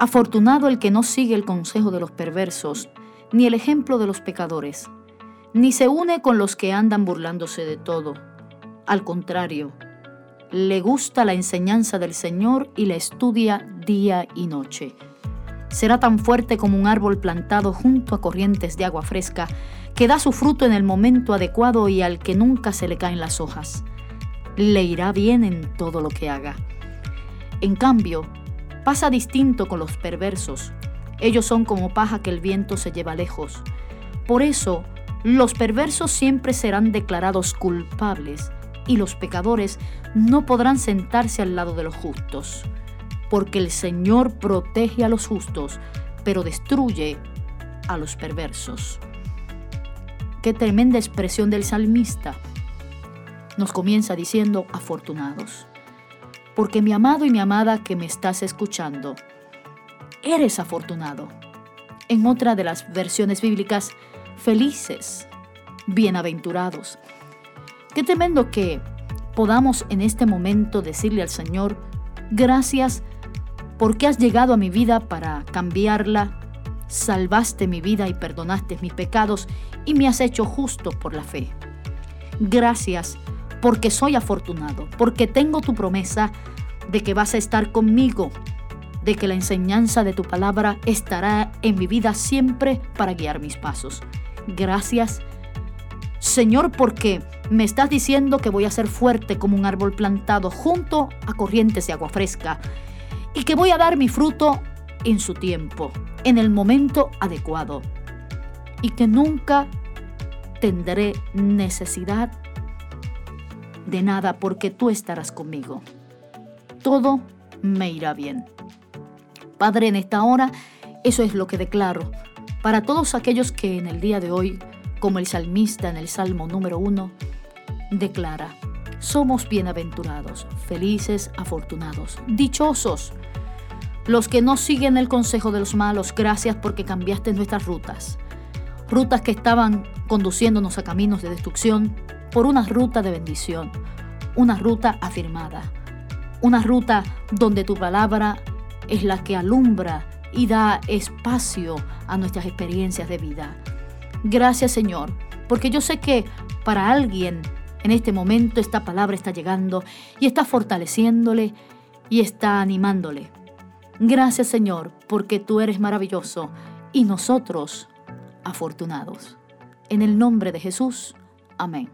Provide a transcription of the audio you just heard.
Afortunado el que no sigue el consejo de los perversos, ni el ejemplo de los pecadores, ni se une con los que andan burlándose de todo. Al contrario, le gusta la enseñanza del Señor y la estudia día y noche. Será tan fuerte como un árbol plantado junto a corrientes de agua fresca, que da su fruto en el momento adecuado y al que nunca se le caen las hojas. Le irá bien en todo lo que haga. En cambio, Pasa distinto con los perversos. Ellos son como paja que el viento se lleva lejos. Por eso, los perversos siempre serán declarados culpables y los pecadores no podrán sentarse al lado de los justos, porque el Señor protege a los justos, pero destruye a los perversos. Qué tremenda expresión del salmista. Nos comienza diciendo afortunados porque mi amado y mi amada que me estás escuchando, eres afortunado. En otra de las versiones bíblicas, felices, bienaventurados. Qué tremendo que podamos en este momento decirle al Señor, gracias porque has llegado a mi vida para cambiarla, salvaste mi vida y perdonaste mis pecados y me has hecho justo por la fe. Gracias porque soy afortunado, porque tengo tu promesa de que vas a estar conmigo, de que la enseñanza de tu palabra estará en mi vida siempre para guiar mis pasos. Gracias, Señor, porque me estás diciendo que voy a ser fuerte como un árbol plantado junto a corrientes de agua fresca y que voy a dar mi fruto en su tiempo, en el momento adecuado y que nunca tendré necesidad de nada porque tú estarás conmigo. Todo me irá bien. Padre, en esta hora, eso es lo que declaro para todos aquellos que en el día de hoy, como el salmista en el Salmo número uno, declara, somos bienaventurados, felices, afortunados, dichosos. Los que no siguen el consejo de los malos, gracias porque cambiaste nuestras rutas. Rutas que estaban conduciéndonos a caminos de destrucción, por una ruta de bendición, una ruta afirmada, una ruta donde tu palabra es la que alumbra y da espacio a nuestras experiencias de vida. Gracias Señor, porque yo sé que para alguien en este momento esta palabra está llegando y está fortaleciéndole y está animándole. Gracias Señor, porque tú eres maravilloso y nosotros afortunados. En el nombre de Jesús, amén.